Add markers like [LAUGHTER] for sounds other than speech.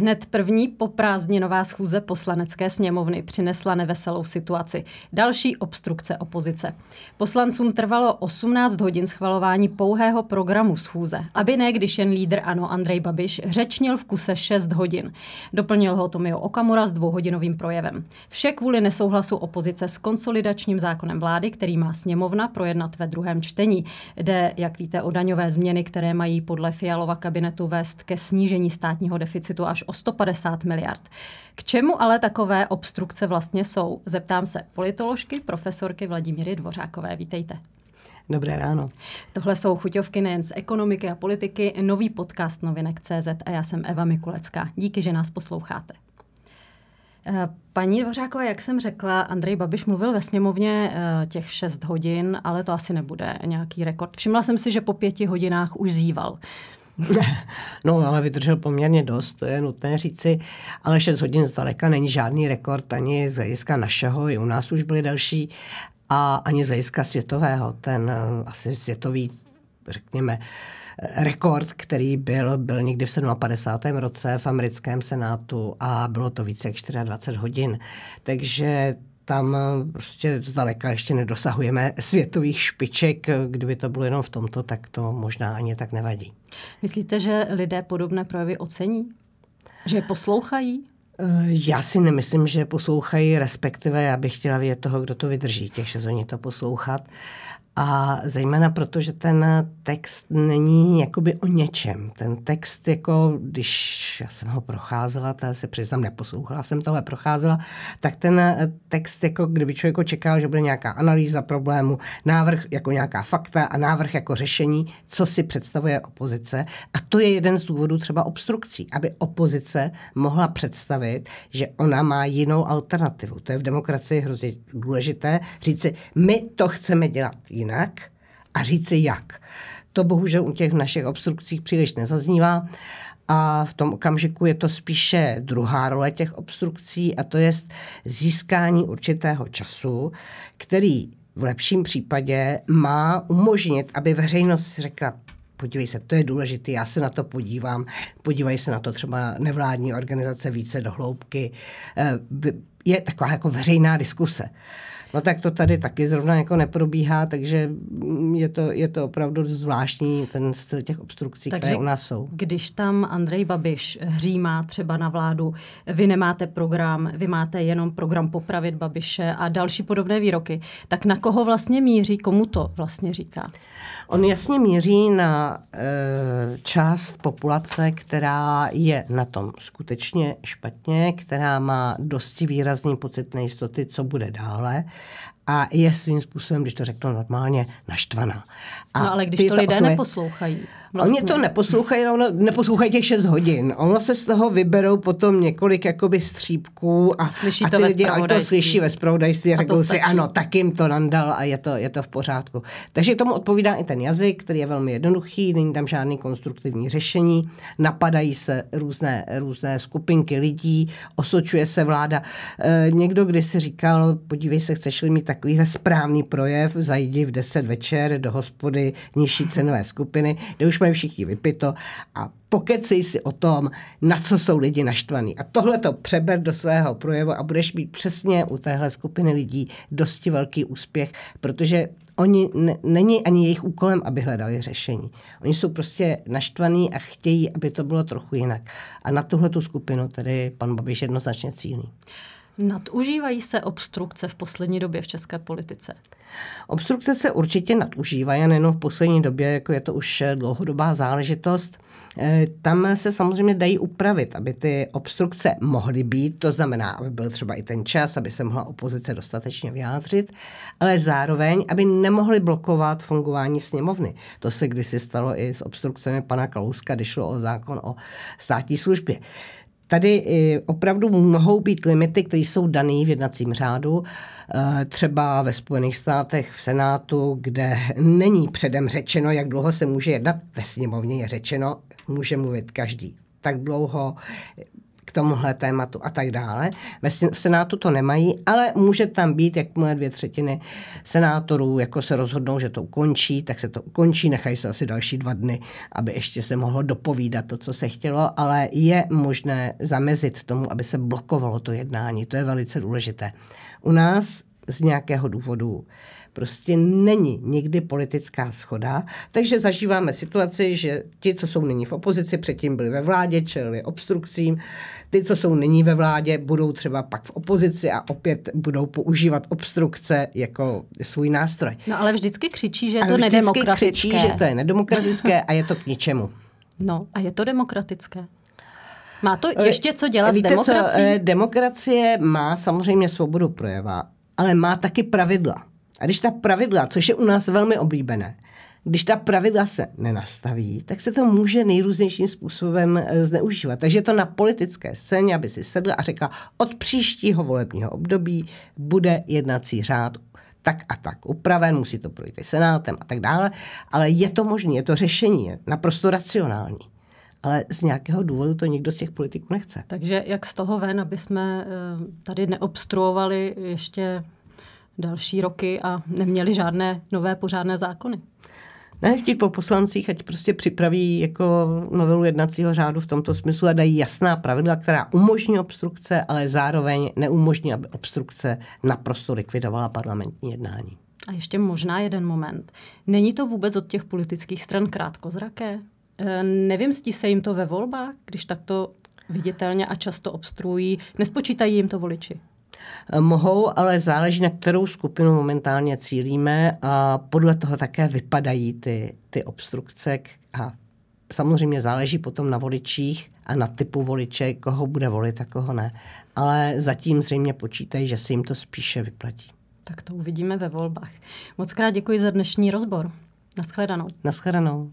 Hned první poprázdninová schůze poslanecké sněmovny přinesla neveselou situaci. Další obstrukce opozice. Poslancům trvalo 18 hodin schvalování pouhého programu schůze, aby ne, když jen lídr ANO Andrej Babiš řečnil v kuse 6 hodin. Doplnil ho Tomio Okamura s dvouhodinovým projevem. Vše kvůli nesouhlasu opozice s konsolidačním zákonem vlády, který má sněmovna projednat ve druhém čtení. Jde, jak víte, o daňové změny, které mají podle Fialova kabinetu vést ke snížení státního deficitu až o 150 miliard. K čemu ale takové obstrukce vlastně jsou? Zeptám se politoložky, profesorky Vladimíry Dvořákové. Vítejte. Dobré ráno. Tohle jsou chuťovky nejen z ekonomiky a politiky, nový podcast novinek CZ a já jsem Eva Mikulecká. Díky, že nás posloucháte. Eh, paní Dvořáková, jak jsem řekla, Andrej Babiš mluvil ve sněmovně eh, těch 6 hodin, ale to asi nebude nějaký rekord. Všimla jsem si, že po pěti hodinách už zýval. [LAUGHS] No, ale vydržel poměrně dost, to je nutné říci, ale 6 hodin zdaleka není žádný rekord ani z hlediska našeho, i u nás už byly další, a ani z hlediska světového. Ten eh, asi světový, řekněme, eh, rekord, který byl, byl někdy v 57. roce v americkém senátu a bylo to více jak 24 hodin. Takže tam eh, prostě zdaleka ještě nedosahujeme světových špiček. Kdyby to bylo jenom v tomto, tak to možná ani tak nevadí. Myslíte, že lidé podobné projevy ocení? Že je poslouchají? Eh, já si nemyslím, že poslouchají, respektive já bych chtěla vědět toho, kdo to vydrží, těch šest to poslouchat. A zejména proto, že ten text není jakoby o něčem. Ten text, jako když já jsem ho procházela, to se přiznám, neposlouchala jsem tohle procházela, tak ten text, jako kdyby člověk čekal, že bude nějaká analýza problému, návrh jako nějaká fakta a návrh jako řešení, co si představuje opozice. A to je jeden z důvodů třeba obstrukcí, aby opozice mohla představit, že ona má jinou alternativu. To je v demokracii hrozně důležité říci, my to chceme dělat jinak a říci jak. To bohužel u těch našich obstrukcích příliš nezaznívá. A v tom okamžiku je to spíše druhá role těch obstrukcí a to je získání určitého času, který v lepším případě má umožnit, aby veřejnost řekla, podívej se, to je důležité, já se na to podívám, podívají se na to třeba nevládní organizace více do hloubky. Je taková jako veřejná diskuse. No tak to tady taky zrovna jako neprobíhá, takže je to, je to opravdu zvláštní ten styl těch obstrukcí, takže které u nás jsou. když tam Andrej Babiš hřímá třeba na vládu, vy nemáte program, vy máte jenom program popravit Babiše a další podobné výroky, tak na koho vlastně míří, komu to vlastně říká? On jasně míří na e, část populace, která je na tom skutečně špatně, která má dosti výrazný pocit nejistoty, co bude dále a je svým způsobem, když to řeknu normálně, naštvaná. A no ale když to lidé osoby, neposlouchají. Vlastně. Oni to neposlouchají, ono neposlouchají těch 6 hodin. Ono se z toho vyberou potom několik jakoby střípků a, slyší a ty to lidi to slyší ve spravodajství a, a řeknou si, ano, tak jim to nandal a je to, je to v pořádku. Takže tomu odpovídá i ten jazyk, který je velmi jednoduchý, není tam žádný konstruktivní řešení, napadají se různé, různé skupinky lidí, osočuje se vláda. E, někdo kdysi říkal, podívej se, chceš-li mít takovýhle správný projev, zajdi v 10 večer do hospody nižší cenové skupiny, kde už mají všichni vypito a pokecej si o tom, na co jsou lidi naštvaní. A tohle to přeber do svého projevu a budeš mít přesně u téhle skupiny lidí dosti velký úspěch, protože oni ne, není ani jejich úkolem, aby hledali řešení. Oni jsou prostě naštvaní a chtějí, aby to bylo trochu jinak. A na tuhle tu skupinu tedy pan Babiš jednoznačně cílí. Nadužívají se obstrukce v poslední době v české politice? Obstrukce se určitě nadužívají, nejen v poslední době, jako je to už dlouhodobá záležitost. Eh, tam se samozřejmě dají upravit, aby ty obstrukce mohly být, to znamená, aby byl třeba i ten čas, aby se mohla opozice dostatečně vyjádřit, ale zároveň, aby nemohly blokovat fungování sněmovny. To se kdysi stalo i s obstrukcemi pana Kalouska, když šlo o zákon o státní službě. Tady opravdu mohou být limity, které jsou dané v jednacím řádu. Eh, třeba ve Spojených státech v Senátu, kde není předem řečeno, jak dlouho se může jednat. Ve sněmovně je řečeno, může mluvit každý tak dlouho, k tomuhle tématu a tak dále. V Senátu to nemají, ale může tam být, jakmile dvě třetiny senátorů jako se rozhodnou, že to ukončí, tak se to ukončí, nechají se asi další dva dny, aby ještě se mohlo dopovídat to, co se chtělo, ale je možné zamezit tomu, aby se blokovalo to jednání. To je velice důležité. U nás z nějakého důvodu prostě není nikdy politická schoda, takže zažíváme situaci, že ti, co jsou nyní v opozici, předtím byli ve vládě, čelili obstrukcím, ty, co jsou nyní ve vládě, budou třeba pak v opozici a opět budou používat obstrukce jako svůj nástroj. No ale vždycky křičí, že je to nedemokratické. křičí, že to je nedemokratické a je to k ničemu. [LAUGHS] No a je to demokratické? Má to ještě co dělat Víte s demokracií? Co, eh, demokracie má samozřejmě svobodu projeva, ale má taky pravidla. A když ta pravidla, což je u nás velmi oblíbené, když ta pravidla se nenastaví, tak se to může nejrůznějším způsobem eh, zneužívat. Takže je to na politické scéně, aby si sedla a řekla, od příštího volebního období bude jednací řád tak a tak upraven, musí to projít i senátem a tak dále, ale je to možné, je to řešení, je naprosto racionální. Ale z nějakého důvodu to nikdo z těch politiků nechce. Takže jak z toho ven, aby jsme eh, tady neobstruovali ještě další roky a neměli žádné nové pořádné zákony. Ne, chtít po poslancích, ať prostě připraví jako novelu jednacího řádu v tomto smyslu a dají jasná pravidla, která umožní obstrukce, ale zároveň neumožní, aby obstrukce naprosto likvidovala parlamentní jednání. A ještě možná jeden moment. Není to vůbec od těch politických stran krátkozraké? E, nevymstí se jim to ve volbách, když takto viditelně a často obstruují? Nespočítají jim to voliči? Mohou, ale záleží, na kterou skupinu momentálně cílíme a podle toho také vypadají ty, ty obstrukce a samozřejmě záleží potom na voličích a na typu voliče, koho bude volit a koho ne. Ale zatím zřejmě počítají, že se jim to spíše vyplatí. Tak to uvidíme ve volbách. Moc krát děkuji za dnešní rozbor. Naschledanou. Naschledanou.